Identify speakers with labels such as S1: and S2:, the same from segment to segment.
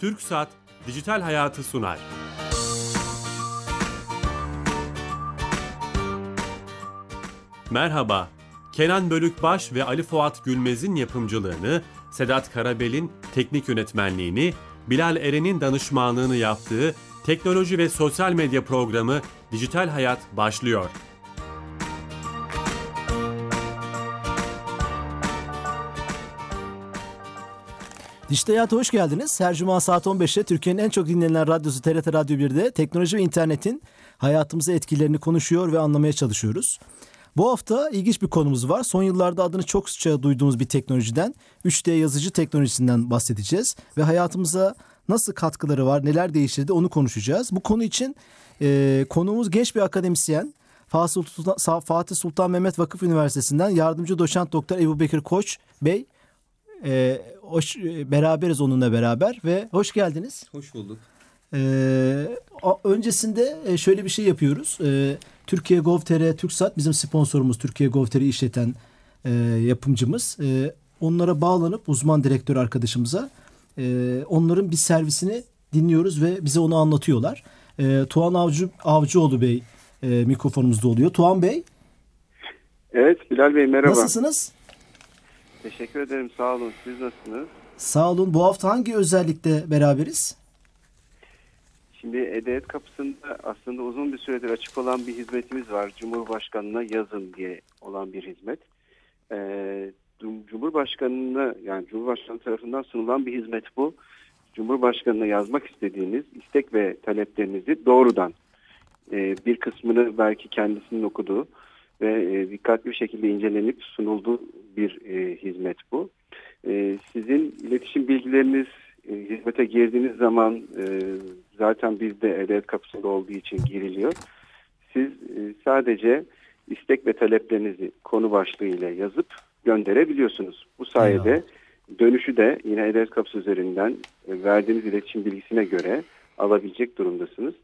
S1: Türk Saat Dijital Hayatı sunar. Merhaba, Kenan Bölükbaş ve Ali Fuat Gülmez'in yapımcılığını, Sedat Karabel'in teknik yönetmenliğini, Bilal Eren'in danışmanlığını yaptığı teknoloji ve sosyal medya programı Dijital Hayat başlıyor.
S2: Dijital Hayat'a hoş geldiniz. Her cuma saat 15'te Türkiye'nin en çok dinlenen radyosu TRT Radyo 1'de teknoloji ve internetin hayatımıza etkilerini konuşuyor ve anlamaya çalışıyoruz. Bu hafta ilginç bir konumuz var. Son yıllarda adını çok sıkça duyduğumuz bir teknolojiden 3D yazıcı teknolojisinden bahsedeceğiz. Ve hayatımıza nasıl katkıları var, neler değiştirdi onu konuşacağız. Bu konu için e, konuğumuz genç bir akademisyen. Fatih Sultan, Fatih Sultan Mehmet Vakıf Üniversitesi'nden yardımcı doçent doktor Ebu Bekir Koç Bey. E, hoş, beraberiz onunla beraber ve hoş geldiniz.
S3: Hoş bulduk.
S2: Ee, öncesinde şöyle bir şey yapıyoruz. Ee, Türkiye Gov.tr, TürkSat bizim sponsorumuz. Türkiye Gov.tr'i işleten e, yapımcımız. E, onlara bağlanıp uzman direktör arkadaşımıza e, onların bir servisini dinliyoruz ve bize onu anlatıyorlar. E, Tuğan Avcı, Avcıoğlu Bey e, mikrofonumuzda oluyor. Tuğan Bey.
S4: Evet Bilal Bey merhaba.
S2: Nasılsınız?
S4: Teşekkür ederim sağ olun. Siz nasılsınız?
S2: Sağ olun. Bu hafta hangi özellikle beraberiz?
S4: Şimdi E-Devlet kapısında aslında uzun bir süredir açık olan bir hizmetimiz var. Cumhurbaşkanına yazın diye olan bir hizmet. Ee, Cumhurbaşkanına yani Cumhurbaşkanı tarafından sunulan bir hizmet bu. Cumhurbaşkanına yazmak istediğiniz istek ve taleplerinizi doğrudan e, bir kısmını belki kendisinin okuduğu ve e, dikkatli bir şekilde incelenip sunulduğu bir e, hizmet bu. E, sizin iletişim bilgileriniz e, hizmete girdiğiniz zaman e, zaten bizde e-devlet kapısında olduğu için giriliyor. Siz e, sadece istek ve taleplerinizi konu başlığı ile yazıp gönderebiliyorsunuz. Bu sayede dönüşü de yine e-devlet kapısı üzerinden e, verdiğiniz iletişim bilgisine göre alabilecek durumdasınız.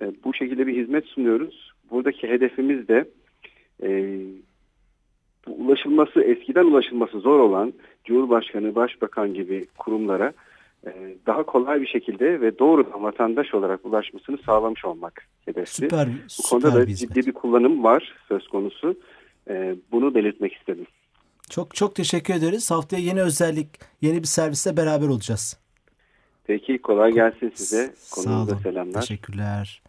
S4: E, bu şekilde bir hizmet sunuyoruz. Buradaki hedefimiz de e, ulaşılması eskiden ulaşılması zor olan Cumhurbaşkanı, Başbakan gibi kurumlara e, daha kolay bir şekilde ve doğrudan vatandaş olarak ulaşmasını sağlamış olmak hedefi.
S2: Süper,
S4: Bu konuda da ciddi bir kullanım var söz konusu. E, bunu belirtmek istedim.
S2: Çok çok teşekkür ederiz. Haftaya yeni özellik, yeni bir serviste beraber olacağız.
S4: Peki kolay gelsin size. Konuğunuza selamlar.
S2: Teşekkürler.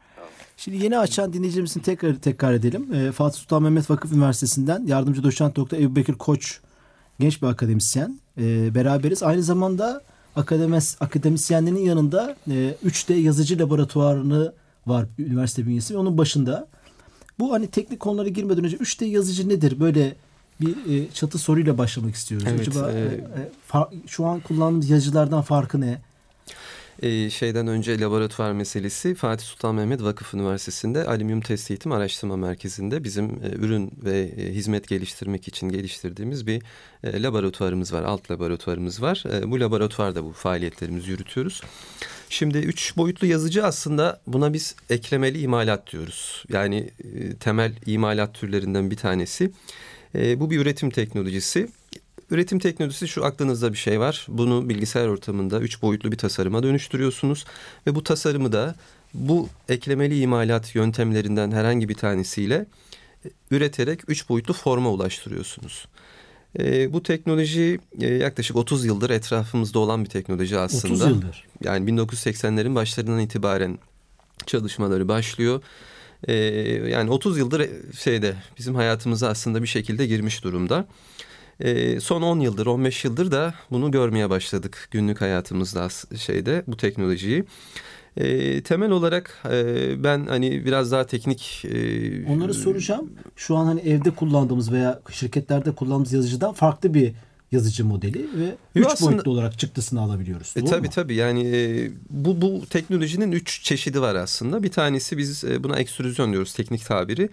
S2: Şimdi yeni açan dinleyicimizin tekrar tekrar edelim. E, Fatih Sultan Mehmet Vakıf Üniversitesi'nden yardımcı doçent doktor Ebu Bekir Koç genç bir akademisyen. E, beraberiz. Aynı zamanda akademis, akademisyenlerin yanında e, 3D yazıcı laboratuvarını var üniversite bünyesi. Onun başında bu hani teknik konulara girmeden önce 3D yazıcı nedir? Böyle bir e, çatı soruyla başlamak istiyoruz. Evet, Acaba e, e, far, şu an kullandığımız yazıcılardan farkı ne?
S3: E, şeyden önce laboratuvar meselesi Fatih Sultan Mehmet Vakıf Üniversitesi'nde Alüminyum Test Eğitim Araştırma Merkezi'nde bizim e, ürün ve e, hizmet geliştirmek için geliştirdiğimiz bir e, laboratuvarımız var. Alt laboratuvarımız var. Bu laboratuvarda bu faaliyetlerimizi yürütüyoruz. Şimdi üç boyutlu yazıcı aslında buna biz eklemeli imalat diyoruz. Yani temel imalat türlerinden bir tanesi. Bu bir üretim teknolojisi. Üretim teknolojisi şu aklınızda bir şey var. Bunu bilgisayar ortamında üç boyutlu bir tasarıma dönüştürüyorsunuz. Ve bu tasarımı da bu eklemeli imalat yöntemlerinden herhangi bir tanesiyle e, üreterek üç boyutlu forma ulaştırıyorsunuz. E, bu teknoloji e, yaklaşık 30 yıldır etrafımızda olan bir teknoloji aslında.
S2: 30 yıldır.
S3: Yani 1980'lerin başlarından itibaren çalışmaları başlıyor. E, yani 30 yıldır şeyde bizim hayatımıza aslında bir şekilde girmiş durumda. E, son 10 yıldır, 15 yıldır da bunu görmeye başladık günlük hayatımızda şeyde bu teknolojiyi. E, temel olarak e, ben hani biraz daha teknik...
S2: E, Onları soracağım. Şu an hani evde kullandığımız veya şirketlerde kullandığımız yazıcıdan farklı bir yazıcı modeli ve üç aslında, boyutlu olarak çıktısını alabiliyoruz.
S3: E, tabii mu? tabii yani e, bu, bu teknolojinin üç çeşidi var aslında. Bir tanesi biz e, buna ekstrüzyon diyoruz teknik tabiri.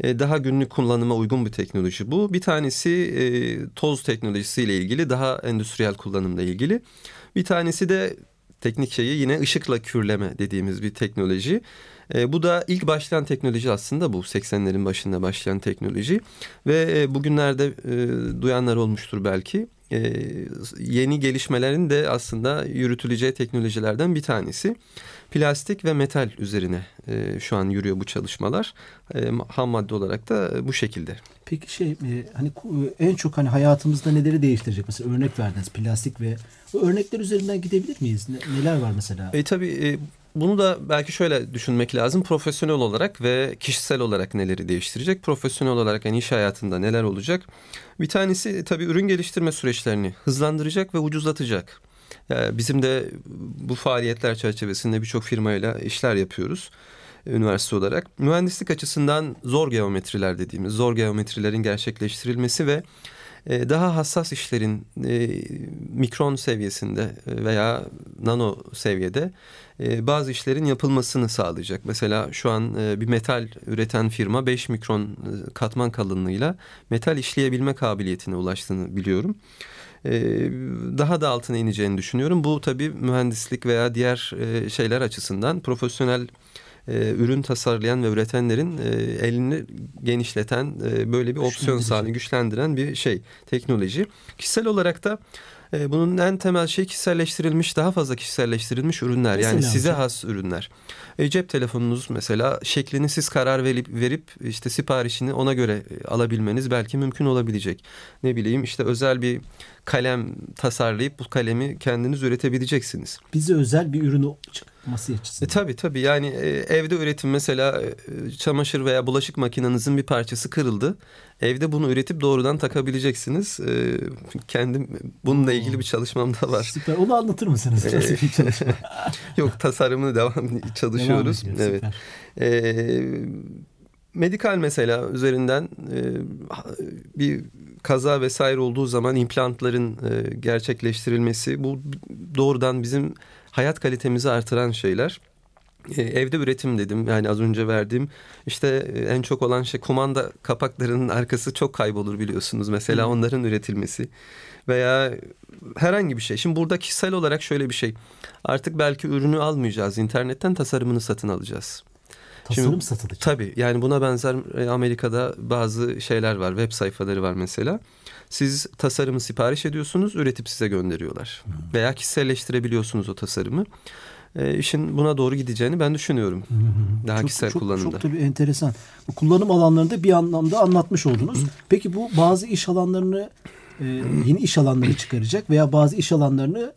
S3: E, daha günlük kullanıma uygun bir teknoloji bu. Bir tanesi e, toz teknolojisiyle ilgili daha endüstriyel kullanımla ilgili. Bir tanesi de teknik şeyi yine ışıkla kürleme dediğimiz bir teknoloji. E, bu da ilk başlayan teknoloji aslında bu 80'lerin başında başlayan teknoloji ve bugünlerde duyanlar olmuştur belki. E, yeni gelişmelerin de aslında yürütüleceği teknolojilerden bir tanesi. Plastik ve metal üzerine e, şu an yürüyor bu çalışmalar. E, ham madde olarak da bu şekilde.
S2: Peki şey e, hani e, en çok hani hayatımızda neleri değiştirecek? Mesela örnek verdiniz plastik ve o örnekler üzerinden gidebilir miyiz? Ne, neler var mesela?
S3: E, tabii e, bunu da belki şöyle düşünmek lazım. Profesyonel olarak ve kişisel olarak neleri değiştirecek? Profesyonel olarak yani iş hayatında neler olacak? Bir tanesi tabii ürün geliştirme süreçlerini hızlandıracak ve ucuzlatacak. Yani bizim de bu faaliyetler çerçevesinde birçok firmayla işler yapıyoruz üniversite olarak. Mühendislik açısından zor geometriler dediğimiz zor geometrilerin gerçekleştirilmesi ve e, daha hassas işlerin e, mikron seviyesinde e, veya nano seviyede bazı işlerin yapılmasını sağlayacak. Mesela şu an bir metal üreten firma 5 mikron katman kalınlığıyla metal işleyebilme kabiliyetine ulaştığını biliyorum. Daha da altına ineceğini düşünüyorum. Bu tabii mühendislik veya diğer şeyler açısından profesyonel e, ürün tasarlayan ve üretenlerin e, elini genişleten e, böyle bir opsiyon sağlayan, güçlendiren bir şey teknoloji. Kişisel olarak da e, bunun en temel şey kişiselleştirilmiş, daha fazla kişiselleştirilmiş ürünler. Mesela yani size hocam. has ürünler. E, cep telefonunuz mesela şeklini siz karar verip, verip işte siparişini ona göre alabilmeniz belki mümkün olabilecek. Ne bileyim işte özel bir kalem tasarlayıp bu kalemi kendiniz üretebileceksiniz.
S2: Bize özel bir ürünü çıkması açısından.
S3: E, tabii tabii yani e, evde üretim mesela e, çamaşır veya bulaşık makinenizin bir parçası kırıldı. Evde bunu üretip doğrudan takabileceksiniz. E, kendim bununla ilgili bir çalışmam da var.
S2: Süper. Onu anlatır mısınız? Çalışma?
S3: Yok tasarımını devam çalışıyoruz. Devam ediyor, evet. E, medikal mesela üzerinden e, bir kaza vesaire olduğu zaman implantların e, gerçekleştirilmesi bu doğrudan bizim hayat kalitemizi artıran şeyler. E, evde üretim dedim yani az önce verdiğim işte e, en çok olan şey kumanda kapaklarının arkası çok kaybolur biliyorsunuz mesela hmm. onların üretilmesi veya herhangi bir şey. Şimdi burada kişisel olarak şöyle bir şey artık belki ürünü almayacağız internetten tasarımını satın alacağız.
S2: Tasarım Şimdi, satılacak.
S3: Tabii yani buna benzer e, Amerika'da bazı şeyler var web sayfaları var mesela. Siz tasarımı sipariş ediyorsunuz üretip size gönderiyorlar. Hmm. Veya kişiselleştirebiliyorsunuz o tasarımı. E, işin buna doğru gideceğini ben düşünüyorum. Hmm. Daha çok, kişisel
S2: çok,
S3: kullanımda.
S2: Çok tabii enteresan. Bu kullanım alanlarında bir anlamda anlatmış oldunuz. Peki bu bazı iş alanlarını e, yeni iş alanları çıkaracak veya bazı iş alanlarını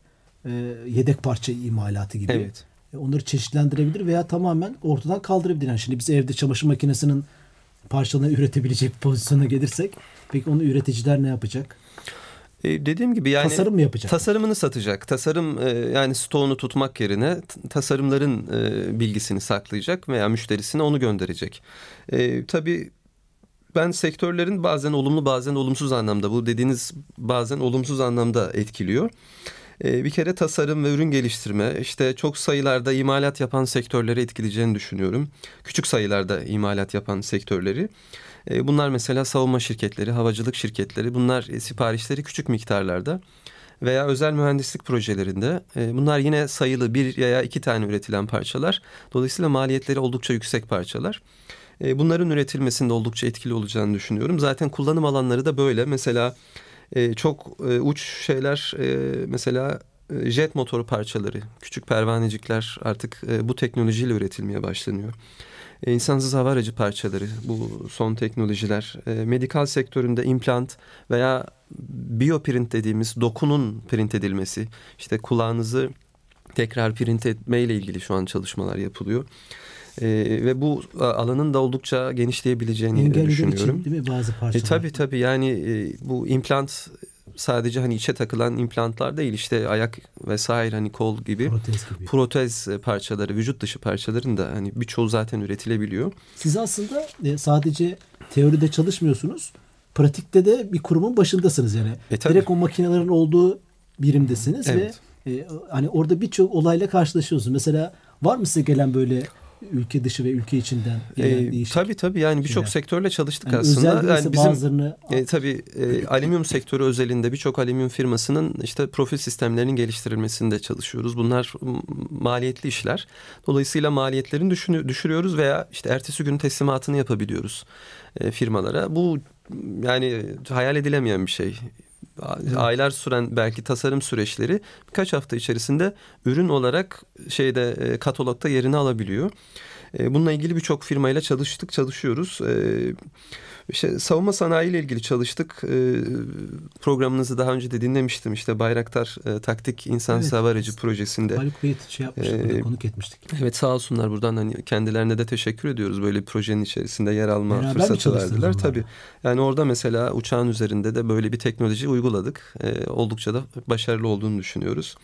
S2: e, yedek parça imalatı gibi. Evet onları çeşitlendirebilir veya tamamen ortadan kaldırabilir. Yani şimdi biz evde çamaşır makinesinin parçalarını üretebilecek pozisyona gelirsek peki onu üreticiler ne yapacak?
S3: E, dediğim gibi yani
S2: tasarım mı yapacak?
S3: Tasarımını satacak. Tasarım e, yani stoğunu tutmak yerine tasarımların e, bilgisini saklayacak veya müşterisine onu gönderecek. E, tabii ben sektörlerin bazen olumlu bazen olumsuz anlamda bu dediğiniz bazen olumsuz anlamda etkiliyor. Ee, bir kere tasarım ve ürün geliştirme işte çok sayılarda imalat yapan sektörleri etkileyeceğini düşünüyorum. Küçük sayılarda imalat yapan sektörleri. Ee, bunlar mesela savunma şirketleri, havacılık şirketleri bunlar e, siparişleri küçük miktarlarda veya özel mühendislik projelerinde e, bunlar yine sayılı bir veya iki tane üretilen parçalar. Dolayısıyla maliyetleri oldukça yüksek parçalar. Bunların üretilmesinde oldukça etkili olacağını düşünüyorum. Zaten kullanım alanları da böyle. Mesela e, çok e, uç şeyler e, mesela e, jet motoru parçaları, küçük pervanecikler artık e, bu teknolojiyle üretilmeye başlanıyor. E, insansız hava aracı parçaları, bu son teknolojiler, e, medikal sektöründe implant veya bioprint dediğimiz dokunun print edilmesi, işte kulağınızı tekrar print etmeyle ilgili şu an çalışmalar yapılıyor. E, ve bu alanın da oldukça genişleyebileceğini Engelliler düşünüyorum.
S2: Için, değil mi bazı parçalar?
S3: E, tabii tabii yani e, bu implant sadece hani içe takılan implantlar değil işte ayak vesaire hani kol gibi protez, gibi. protez parçaları vücut dışı parçaların da hani birçoğu zaten üretilebiliyor.
S2: Siz aslında e, sadece teoride çalışmıyorsunuz. Pratikte de bir kurumun başındasınız yani. E, Direkt o makinelerin olduğu birimdesiniz evet. ve e, hani orada birçok olayla karşılaşıyorsunuz. Mesela var mı size gelen böyle ülke dışı ve ülke içinden gelen
S3: e, değişik Tabii tabii yani birçok sektörle çalıştık yani aslında. Yani bizim bazılarını... e, tabii e, alüminyum sektörü özelinde birçok alüminyum firmasının işte profil sistemlerinin geliştirilmesinde çalışıyoruz. Bunlar maliyetli işler. Dolayısıyla maliyetlerini düşün, düşürüyoruz veya işte ertesi gün teslimatını yapabiliyoruz e, firmalara. Bu yani hayal edilemeyen bir şey aylar süren belki tasarım süreçleri birkaç hafta içerisinde ürün olarak şeyde e, katalogda yerini alabiliyor. E, bununla ilgili birçok firmayla çalıştık, çalışıyoruz. E, işte savunma sanayi ile ilgili çalıştık. E, programınızı daha önce de dinlemiştim. İşte Bayraktar e, Taktik İnsan evet. Hava Aracı projesinde.
S2: Haluk Bey'i şey yapmıştık, ee, konuk etmiştik.
S3: Evet sağ olsunlar buradan hani kendilerine de teşekkür ediyoruz. Böyle bir projenin içerisinde yer alma Beraber fırsatı verdiler. Tabii. Yani orada mesela uçağın üzerinde de böyle bir teknoloji uyguladık. E, oldukça da başarılı olduğunu düşünüyoruz.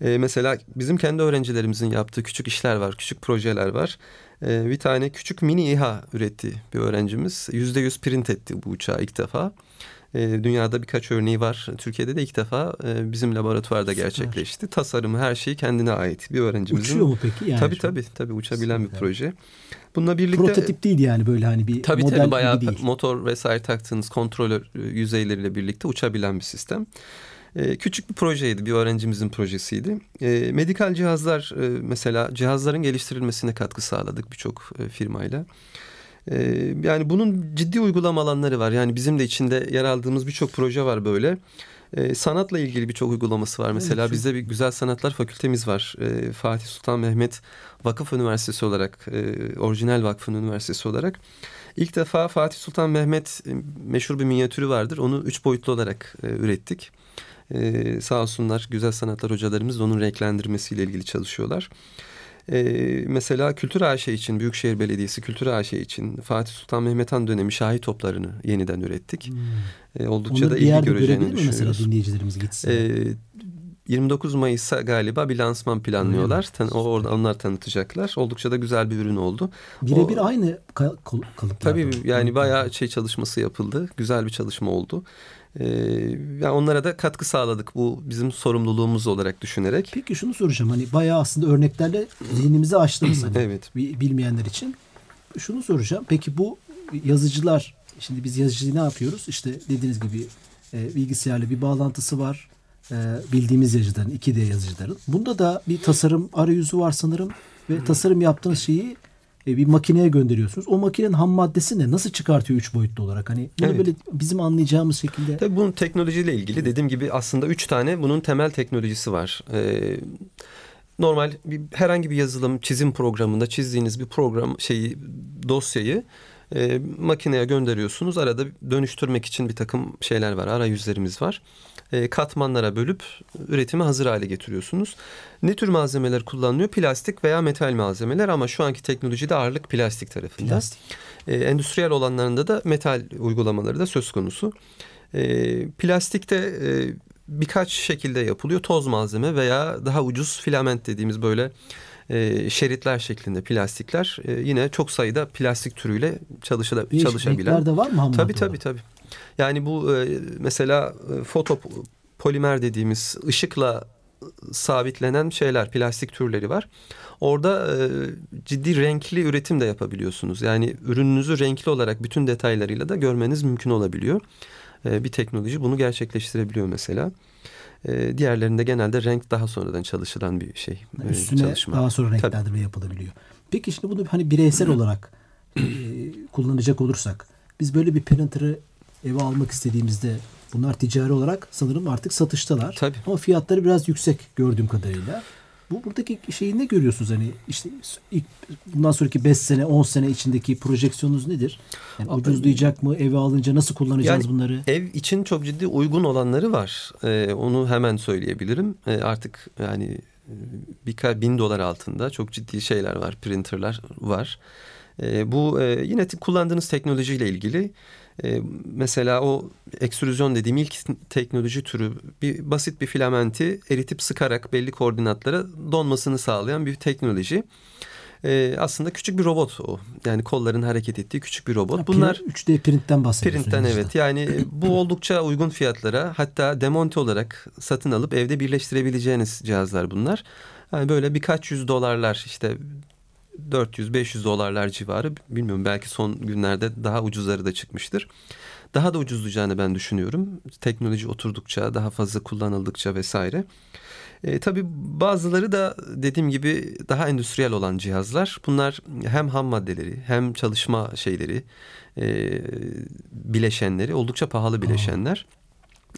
S3: E, mesela bizim kendi öğrencilerimizin yaptığı küçük işler var, küçük projeler var. E, bir tane küçük mini İHA üretti bir öğrencimiz. Yüzde yüz print etti bu uçağı ilk defa. E, dünyada birkaç örneği var. Türkiye'de de ilk defa e, bizim laboratuvarda Süper. gerçekleşti. Tasarımı her şeyi kendine ait bir öğrencimizin.
S2: Uçuyor mu peki?
S3: Yani tabii tabii tabii uçabilen Süper. bir proje. Bununla birlikte
S2: prototip değil yani böyle hani bir
S3: tabii, model tabii, bayağı değil. motor vesaire taktığınız kontrolör e, yüzeyleriyle birlikte uçabilen bir sistem. E, küçük bir projeydi, bir öğrencimizin projesiydi. E, medikal cihazlar e, mesela cihazların geliştirilmesine katkı sağladık birçok e, firmayla. E, yani bunun ciddi uygulama alanları var. Yani bizim de içinde yer aldığımız birçok proje var böyle. E, sanatla ilgili birçok uygulaması var. Mesela evet, bizde bir güzel sanatlar fakültemiz var. E, Fatih Sultan Mehmet Vakıf Üniversitesi olarak, e, orijinal vakfın üniversitesi olarak. İlk defa Fatih Sultan Mehmet e, meşhur bir minyatürü vardır. Onu üç boyutlu olarak e, ürettik. Ee, sağ olsunlar güzel sanatlar hocalarımız onun renklendirmesiyle ilgili çalışıyorlar. Ee, mesela Kültür AŞ için, Büyükşehir Belediyesi Kültür AŞ için Fatih Sultan Mehmet Han dönemi şahi toplarını yeniden ürettik. Hmm. Ee, oldukça Onları da ilgi göreceğini düşünüyoruz. mesela
S2: dinleyicilerimiz gitsin? Ee,
S3: 29 Mayıs'a galiba bir lansman planlıyorlar. Tan o orada onlar tanıtacaklar. Oldukça da güzel bir ürün oldu.
S2: Birebir aynı kalıplar.
S3: Tabii yani bayağı şey çalışması yapıldı. Güzel bir çalışma oldu. Ee, yani onlara da katkı sağladık bu bizim sorumluluğumuz olarak düşünerek.
S2: Peki şunu soracağım hani bayağı aslında örneklerle zihnimizi açtınız hani
S3: evet.
S2: bilmeyenler için. Şunu soracağım. Peki bu yazıcılar şimdi biz yazıcıyı ne yapıyoruz? İşte dediğiniz gibi e, bilgisayarla bir bağlantısı var. E, bildiğimiz yazıcıların 2D yazıcıların. Bunda da bir tasarım arayüzü var sanırım ve tasarım yaptığınız şeyi e, bir makineye gönderiyorsunuz. O makinenin ham maddesi ne? Nasıl çıkartıyor üç boyutlu olarak? Hani bunu evet. böyle bizim anlayacağımız şekilde.
S3: Tabii bunun teknolojiyle ilgili dediğim gibi aslında üç tane bunun temel teknolojisi var. Ee, normal bir, herhangi bir yazılım çizim programında çizdiğiniz bir program şeyi dosyayı e, makineye gönderiyorsunuz. Arada dönüştürmek için bir takım şeyler var, arayüzlerimiz var. E, katmanlara bölüp üretimi hazır hale getiriyorsunuz. Ne tür malzemeler kullanılıyor? Plastik veya metal malzemeler ama şu anki teknolojide ağırlık plastik tarafında. Plastik. E, endüstriyel olanlarında da metal uygulamaları da söz konusu. E, plastikte birkaç şekilde yapılıyor. Toz malzeme veya daha ucuz filament dediğimiz böyle e, şeritler şeklinde plastikler. E, yine çok sayıda plastik türüyle çalışa,
S2: Değişik
S3: çalışabilen.
S2: de var mı
S3: Tabii tabii tabii. Yani bu e, mesela e, foto polimer dediğimiz ışıkla sabitlenen şeyler, plastik türleri var. Orada e, ciddi renkli üretim de yapabiliyorsunuz. Yani ürününüzü renkli olarak bütün detaylarıyla da görmeniz mümkün olabiliyor. E, bir teknoloji bunu gerçekleştirebiliyor mesela. E, diğerlerinde genelde renk daha sonradan çalışılan bir şey.
S2: Yani üstüne çalışma. daha sonra renklendirme Tabii. yapılabiliyor. Peki şimdi bunu hani bireysel olarak e, kullanacak olursak biz böyle bir printer'ı eve almak istediğimizde bunlar ticari olarak sanırım artık satıştalar.
S3: Tabii.
S2: Ama fiyatları biraz yüksek gördüğüm kadarıyla. Bu buradaki şeyi ne görüyorsunuz hani işte ilk bundan sonraki 5 sene 10 sene içindeki projeksiyonunuz nedir? Yani ucuzlayacak mı? Eve alınca nasıl kullanacağız yani bunları?
S3: Ev için çok ciddi uygun olanları var. Ee, onu hemen söyleyebilirim. Ee, artık yani e, birkaç bin dolar altında çok ciddi şeyler var, printerlar var. Ee, bu e, yine kullandığınız teknolojiyle ilgili. E, mesela o ekstrüzyon dediğim ilk teknoloji türü bir basit bir filamenti eritip sıkarak belli koordinatlara donmasını sağlayan bir teknoloji. E, aslında küçük bir robot o. Yani kolların hareket ettiği küçük bir robot.
S2: Ha, Bunlar 3D printten bahsediyorsunuz.
S3: Printten işte. evet. Yani bu oldukça uygun fiyatlara hatta demonte olarak satın alıp evde birleştirebileceğiniz cihazlar bunlar. Yani böyle birkaç yüz dolarlar işte 400-500 dolarlar civarı bilmiyorum belki son günlerde daha ucuzları da çıkmıştır. Daha da ucuzlayacağını ben düşünüyorum. Teknoloji oturdukça, daha fazla kullanıldıkça vesaire. E, tabii bazıları da dediğim gibi daha endüstriyel olan cihazlar. Bunlar hem ham maddeleri hem çalışma şeyleri, e, bileşenleri oldukça pahalı bileşenler.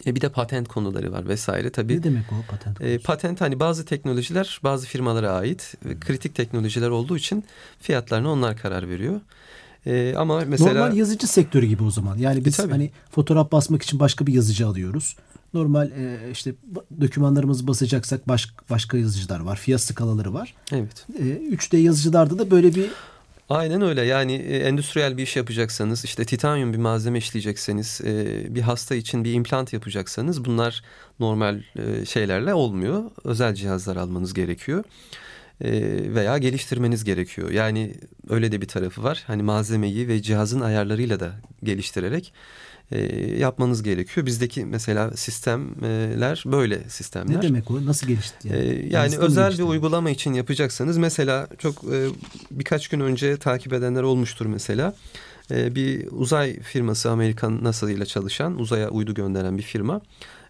S3: E bir de patent konuları var vesaire tabii.
S2: Ne demek o patent?
S3: E, patent hani bazı teknolojiler bazı firmalara ait. Hmm. Kritik teknolojiler olduğu için fiyatlarına onlar karar veriyor.
S2: E, ama mesela normal yazıcı sektörü gibi o zaman. Yani biz e, hani fotoğraf basmak için başka bir yazıcı alıyoruz. Normal e, işte dokümanlarımızı basacaksak baş, başka yazıcılar var. Fiyat skalaları var.
S3: Evet.
S2: E, 3D yazıcılarda da böyle bir
S3: Aynen öyle yani e, endüstriyel bir iş yapacaksanız işte titanyum bir malzeme işleyecekseniz e, bir hasta için bir implant yapacaksanız bunlar normal e, şeylerle olmuyor. Özel cihazlar almanız gerekiyor veya geliştirmeniz gerekiyor. Yani öyle de bir tarafı var. Hani malzemeyi ve cihazın ayarlarıyla da geliştirerek e, yapmanız gerekiyor. Bizdeki mesela sistemler böyle sistemler.
S2: Ne demek o? Nasıl gelişti?
S3: Yani, ee, yani özel bir uygulama için yapacaksanız mesela çok e, birkaç gün önce takip edenler olmuştur mesela. E, bir uzay firması Amerikan NASA ile çalışan uzaya uydu gönderen bir firma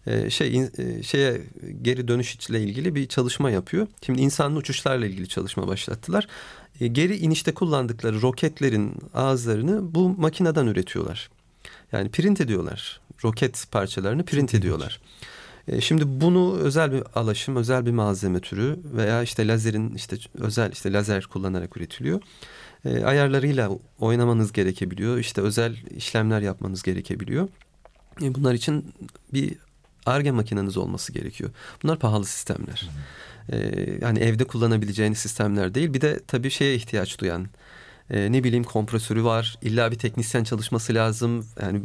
S3: e, şey e, şeye geri dönüş ile ilgili bir çalışma yapıyor. Şimdi insanlı uçuşlarla ilgili çalışma başlattılar. E, geri inişte kullandıkları roketlerin ağızlarını bu makineden üretiyorlar. Yani print ediyorlar. Roket parçalarını print ediyorlar. E, şimdi bunu özel bir alaşım, özel bir malzeme türü veya işte lazerin işte özel işte lazer kullanarak üretiliyor. E, ayarlarıyla oynamanız gerekebiliyor. İşte özel işlemler yapmanız gerekebiliyor. E, bunlar için bir ARGE makineniz olması gerekiyor. Bunlar pahalı sistemler. Ee, yani evde kullanabileceğiniz sistemler değil. Bir de tabii şeye ihtiyaç duyan e, ne bileyim kompresörü var. İlla bir teknisyen çalışması lazım. Yani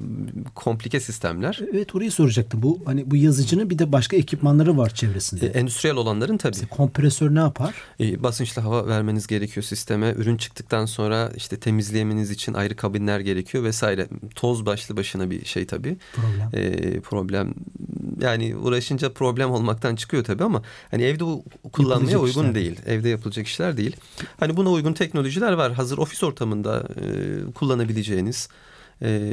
S3: komplike sistemler.
S2: Evet orayı soracaktım. Bu hani bu yazıcının bir de başka ekipmanları var çevresinde.
S3: E, endüstriyel olanların tabii. Mesela
S2: kompresör ne yapar?
S3: E, basınçlı hava vermeniz gerekiyor sisteme. Ürün çıktıktan sonra işte temizleyemeniz için ayrı kabinler gerekiyor vesaire. Toz başlı başına bir şey tabii.
S2: Problem.
S3: E, problem. Yani uğraşınca problem olmaktan çıkıyor tabii ama hani evde kullanmaya uygun değil. Evde yapılacak işler değil. Hani buna uygun teknolojiler var. Hazır ofis ofis ortamında e, kullanabileceğiniz e,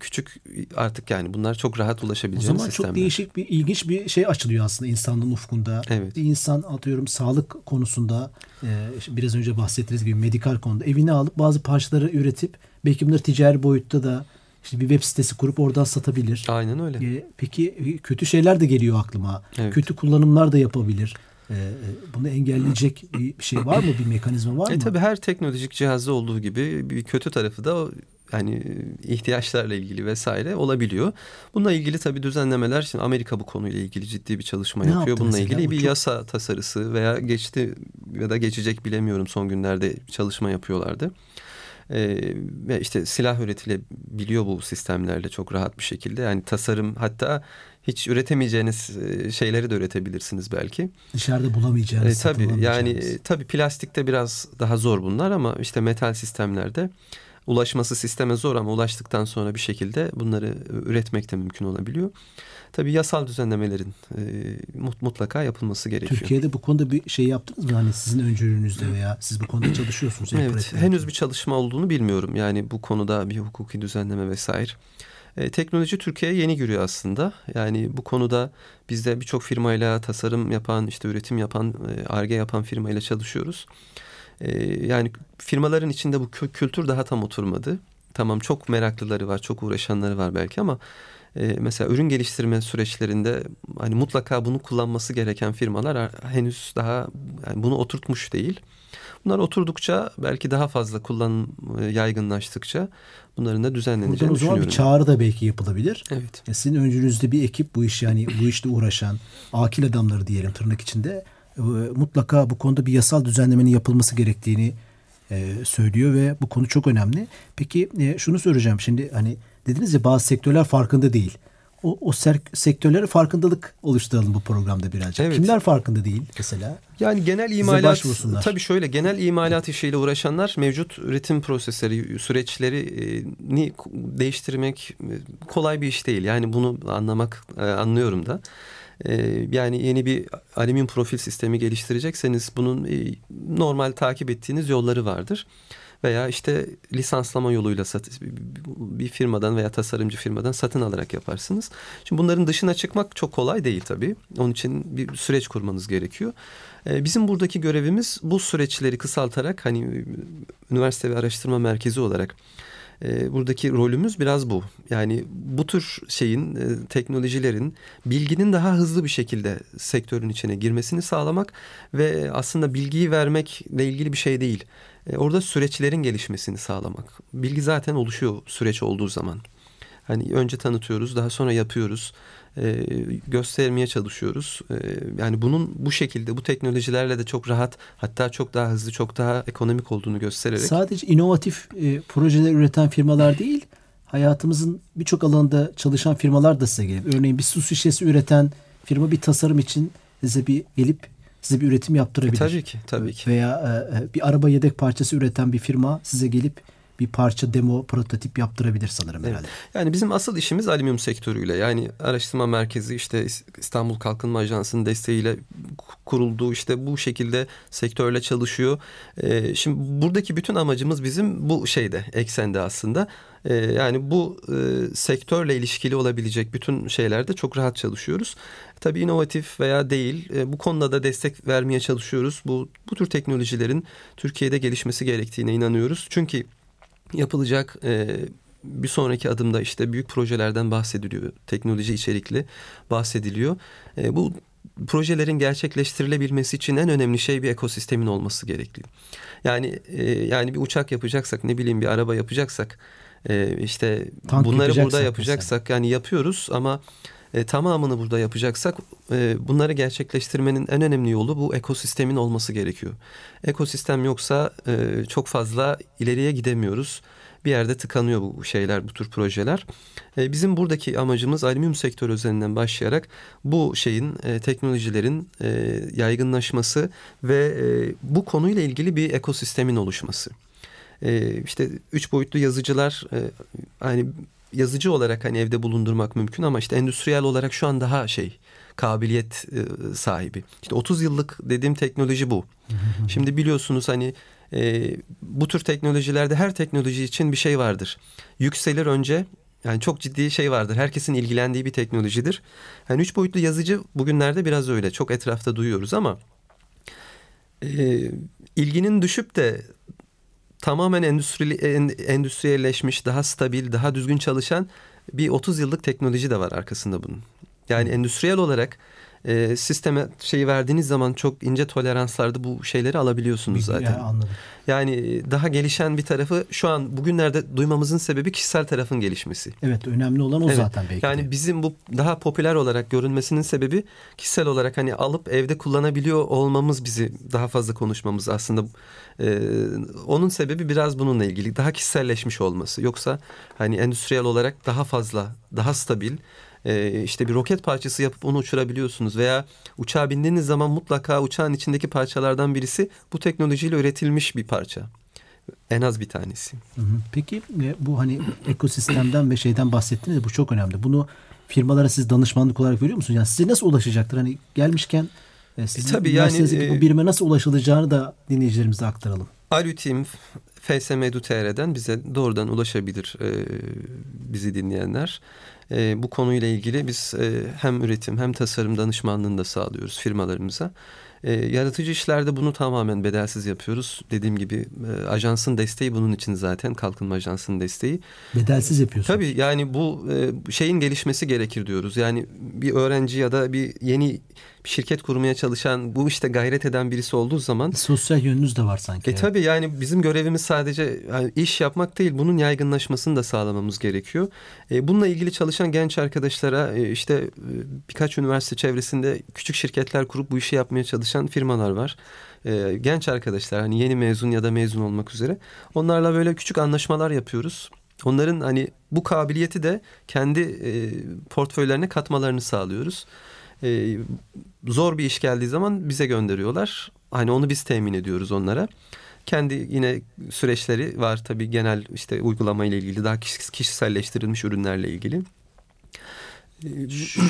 S3: küçük artık yani bunlar çok rahat ulaşabileceğiniz sistemler.
S2: O zaman çok değişik bir ilginç bir şey açılıyor aslında insanın ufkunda.
S3: Evet.
S2: Bir insan atıyorum sağlık konusunda e, biraz önce bahsettiğiniz gibi medikal konuda evine alıp bazı parçaları üretip belki bunları ticari boyutta da işte bir web sitesi kurup oradan satabilir.
S3: Aynen öyle.
S2: E, peki kötü şeyler de geliyor aklıma. Evet. Kötü kullanımlar da yapabilir. Ee, e, bunu engelleyecek bir şey var mı? Bir mekanizma var
S3: e,
S2: mı?
S3: Tabii her teknolojik cihazda olduğu gibi bir kötü tarafı da yani ihtiyaçlarla ilgili vesaire olabiliyor. Bununla ilgili tabii düzenlemeler şimdi Amerika bu konuyla ilgili ciddi bir çalışma ne yapıyor. Bununla ilgili bir çok... yasa tasarısı veya geçti ya da geçecek bilemiyorum son günlerde çalışma yapıyorlardı. Ee, ve işte silah üretilebiliyor bu sistemlerle çok rahat bir şekilde. Yani tasarım hatta hiç üretemeyeceğiniz e, şeyleri de üretebilirsiniz belki.
S2: Dışarıda bulamayacağınız.
S3: E, tabii yani e, tabii plastikte biraz daha zor bunlar ama işte metal sistemlerde ulaşması sisteme zor ama ulaştıktan sonra bir şekilde bunları üretmek de mümkün olabiliyor. Tabii yasal düzenlemelerin e, mutlaka yapılması gerekiyor.
S2: Türkiye'de bu konuda bir şey yaptınız mı? Hani sizin öncülüğünüzde veya siz bu konuda çalışıyorsunuz.
S3: evet, henüz bir çalışma olduğunu bilmiyorum. Yani bu konuda bir hukuki düzenleme vesaire. E, teknoloji Türkiye'ye yeni giriyor aslında. Yani bu konuda biz de birçok firmayla tasarım yapan, işte üretim yapan, ARGE yapan firmayla çalışıyoruz. E, yani firmaların içinde bu kültür daha tam oturmadı. Tamam çok meraklıları var, çok uğraşanları var belki ama e, mesela ürün geliştirme süreçlerinde hani mutlaka bunu kullanması gereken firmalar henüz daha yani bunu oturtmuş değil. Bunlar oturdukça belki daha fazla kullanım e, yaygınlaştıkça bunların da düzenleneceğini
S2: Buradan o zaman bir çağrı da belki yapılabilir.
S3: Evet.
S2: Ya sizin öncünüzde bir ekip bu iş yani bu işte uğraşan akil adamları diyelim tırnak içinde e, mutlaka bu konuda bir yasal düzenlemenin yapılması gerektiğini e, söylüyor ve bu konu çok önemli. Peki e, şunu soracağım şimdi hani dediniz ya bazı sektörler farkında değil o, o sektörlere farkındalık oluşturalım bu programda birazcık. Evet. Kimler farkında değil mesela?
S3: Yani genel imalat tabii şöyle genel imalat işiyle uğraşanlar mevcut üretim prosesleri süreçlerini değiştirmek e, kolay bir iş değil. Yani bunu anlamak e, anlıyorum da. E, yani yeni bir alüminyum profil sistemi geliştirecekseniz bunun normal takip ettiğiniz yolları vardır veya işte lisanslama yoluyla bir firmadan veya tasarımcı firmadan satın alarak yaparsınız. Şimdi bunların dışına çıkmak çok kolay değil tabii. Onun için bir süreç kurmanız gerekiyor. Ee, bizim buradaki görevimiz bu süreçleri kısaltarak hani üniversite ve araştırma merkezi olarak E, buradaki rolümüz biraz bu. Yani bu tür şeyin, e, teknolojilerin, bilginin daha hızlı bir şekilde sektörün içine girmesini sağlamak ve aslında bilgiyi vermekle ilgili bir şey değil. E, orada süreçlerin gelişmesini sağlamak. Bilgi zaten oluşuyor süreç olduğu zaman. Hani önce tanıtıyoruz, daha sonra yapıyoruz e, göstermeye çalışıyoruz. E, yani bunun bu şekilde bu teknolojilerle de çok rahat hatta çok daha hızlı çok daha ekonomik olduğunu göstererek.
S2: Sadece inovatif e, projeler üreten firmalar değil hayatımızın birçok alanında çalışan firmalar da size gelir. Örneğin bir su şişesi üreten firma bir tasarım için size bir gelip size bir üretim yaptırabilir. E,
S3: tabii ki, tabii ki.
S2: Veya e, e bir araba yedek parçası üreten bir firma size gelip bir parça demo prototip yaptırabilir sanırım evet. herhalde.
S3: Yani bizim asıl işimiz alüminyum sektörüyle. Yani araştırma merkezi işte İstanbul Kalkınma Ajansı'nın desteğiyle kuruldu. İşte bu şekilde sektörle çalışıyor. Ee, şimdi buradaki bütün amacımız bizim bu şeyde eksende aslında. Ee, yani bu e, sektörle ilişkili olabilecek bütün şeylerde çok rahat çalışıyoruz. Tabii inovatif veya değil e, bu konuda da destek vermeye çalışıyoruz. Bu bu tür teknolojilerin Türkiye'de gelişmesi gerektiğine inanıyoruz. Çünkü yapılacak e, bir sonraki adımda işte büyük projelerden bahsediliyor. Teknoloji içerikli bahsediliyor. E, bu projelerin gerçekleştirilebilmesi için en önemli şey bir ekosistemin olması gerekli. Yani e, yani bir uçak yapacaksak ne bileyim bir araba yapacaksak e, işte Tank bunları burada yapacaksak mesela. yani yapıyoruz ama e, tamamını burada yapacaksak e, bunları gerçekleştirmenin en önemli yolu bu ekosistemin olması gerekiyor. Ekosistem yoksa e, çok fazla ileriye gidemiyoruz. Bir yerde tıkanıyor bu şeyler, bu tür projeler. E, bizim buradaki amacımız alüminyum sektörü üzerinden başlayarak bu şeyin, e, teknolojilerin e, yaygınlaşması ve e, bu konuyla ilgili bir ekosistemin oluşması. E, işte üç boyutlu yazıcılar e, hani yazıcı olarak hani evde bulundurmak mümkün ama işte endüstriyel olarak şu an daha şey kabiliyet e, sahibi. İşte 30 yıllık dediğim teknoloji bu. Şimdi biliyorsunuz hani e, bu tür teknolojilerde her teknoloji için bir şey vardır. Yükselir önce yani çok ciddi şey vardır. Herkesin ilgilendiği bir teknolojidir. Yani üç boyutlu yazıcı bugünlerde biraz öyle. Çok etrafta duyuyoruz ama e, ilginin düşüp de tamamen endüstri, endüstriyelleşmiş, daha stabil, daha düzgün çalışan bir 30 yıllık teknoloji de var arkasında bunun. Yani endüstriyel olarak e, sisteme şeyi verdiğiniz zaman çok ince toleranslarda bu şeyleri alabiliyorsunuz zaten.
S2: Yani, anladım.
S3: yani daha gelişen bir tarafı şu an bugünlerde duymamızın sebebi kişisel tarafın gelişmesi.
S2: Evet önemli olan o evet, zaten belki.
S3: Yani de. bizim bu daha popüler olarak görünmesinin sebebi kişisel olarak hani alıp evde kullanabiliyor olmamız bizi daha fazla konuşmamız aslında. Ee, onun sebebi biraz bununla ilgili daha kişiselleşmiş olması. Yoksa hani endüstriyel olarak daha fazla, daha stabil e, işte bir roket parçası yapıp onu uçurabiliyorsunuz veya uçağa bindiğiniz zaman mutlaka uçağın içindeki parçalardan birisi bu teknolojiyle üretilmiş bir parça. En az bir tanesi.
S2: Peki e, bu hani ekosistemden ve şeyden bahsettiniz bu çok önemli. Bunu firmalara siz danışmanlık olarak veriyor musunuz? Yani size nasıl ulaşacaktır? Hani gelmişken e, sizin e, tabii yani, bu e, birime nasıl ulaşılacağını da dinleyicilerimize aktaralım.
S3: Alütim FSM Edu.tr'den bize doğrudan ulaşabilir e, bizi dinleyenler. E, bu konuyla ilgili biz e, hem üretim hem tasarım danışmanlığını da sağlıyoruz firmalarımıza. E, yaratıcı işlerde bunu tamamen bedelsiz yapıyoruz. Dediğim gibi e, ajansın desteği bunun için zaten kalkınma ajansının desteği.
S2: Bedelsiz yapıyorsunuz.
S3: Tabii yani bu e, şeyin gelişmesi gerekir diyoruz. Yani bir öğrenci ya da bir yeni şirket kurmaya çalışan, bu işte gayret eden birisi olduğu zaman...
S2: Sosyal yönünüz de var sanki.
S3: E evet. tabii yani bizim görevimiz sadece yani iş yapmak değil, bunun yaygınlaşmasını da sağlamamız gerekiyor. E, bununla ilgili çalışan genç arkadaşlara e, işte e, birkaç üniversite çevresinde küçük şirketler kurup bu işi yapmaya çalışan firmalar var e, genç arkadaşlar hani yeni mezun ya da mezun olmak üzere onlarla böyle küçük anlaşmalar yapıyoruz. Onların hani bu kabiliyeti de kendi e, portföylerine katmalarını sağlıyoruz e, zor bir iş geldiği zaman bize gönderiyorlar. Hani onu biz temin ediyoruz onlara. Kendi yine süreçleri var tabii genel işte uygulama ile ilgili daha kişiselleştirilmiş ürünlerle ilgili.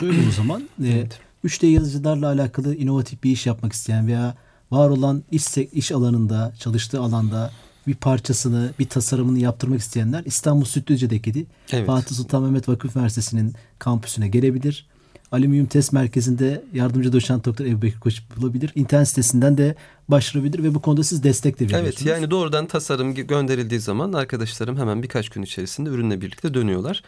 S2: Şöyle o zaman e, evet. 3D yazıcılarla alakalı inovatif bir iş yapmak isteyen veya var olan iş, iş alanında çalıştığı alanda bir parçasını, bir tasarımını yaptırmak isteyenler İstanbul Sütlüce'deki evet. Fatih Sultan Mehmet Vakıf Üniversitesi'nin kampüsüne gelebilir. Alüminyum Test Merkezi'nde yardımcı doçent doktor Ebu Koç bulabilir. İnternet sitesinden de başvurabilir ve bu konuda siz destek de veriyorsunuz.
S3: Evet yani doğrudan tasarım gönderildiği zaman arkadaşlarım hemen birkaç gün içerisinde ürünle birlikte dönüyorlar.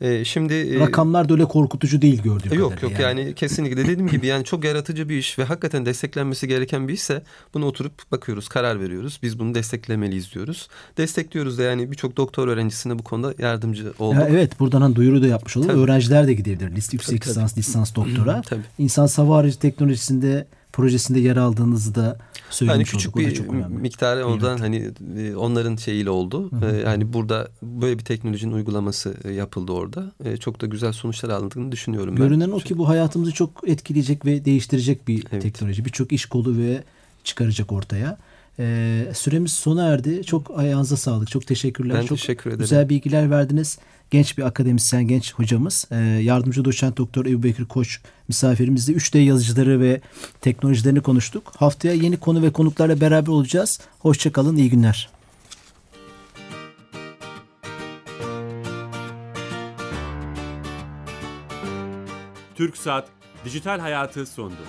S2: Ee, şimdi e, rakamlar da öyle korkutucu değil gördüğüm
S3: yok, kadarıyla. Yok yok yani. yani kesinlikle dediğim gibi yani çok yaratıcı bir iş ve hakikaten desteklenmesi gereken bir işse bunu oturup bakıyoruz, karar veriyoruz. Biz bunu desteklemeliyiz diyoruz. Destekliyoruz da yani birçok doktor öğrencisine bu konuda yardımcı olduk. Ya
S2: evet buradan hani duyuru da yapmış olalım. Öğrenciler de gidebilir. List yüksek lisans, lisans doktora. tabii. İnsan hava aracı teknolojisinde projesinde yer aldığınızı da söylemiş
S3: yani küçük
S2: olduk.
S3: bir miktarı ondan hani e, onların şeyiyle oldu. Hı hı. Yani burada böyle bir teknolojinin uygulaması e, yapıldı orada. E, çok da güzel sonuçlar aldığını düşünüyorum
S2: Görünen ben. o ki bu hayatımızı çok etkileyecek ve değiştirecek bir evet. teknoloji. Birçok iş kolu ve çıkaracak ortaya. Ee, süremiz sona erdi. Çok ayağınıza sağlık. Çok teşekkürler.
S3: Ben
S2: çok
S3: teşekkür ederim.
S2: Güzel bilgiler verdiniz genç bir akademisyen, genç hocamız. E, yardımcı doçent doktor Ebu Bekir Koç misafirimizle 3D yazıcıları ve teknolojilerini konuştuk. Haftaya yeni konu ve konuklarla beraber olacağız. Hoşçakalın, iyi günler.
S1: Türk Saat Dijital Hayatı sondu.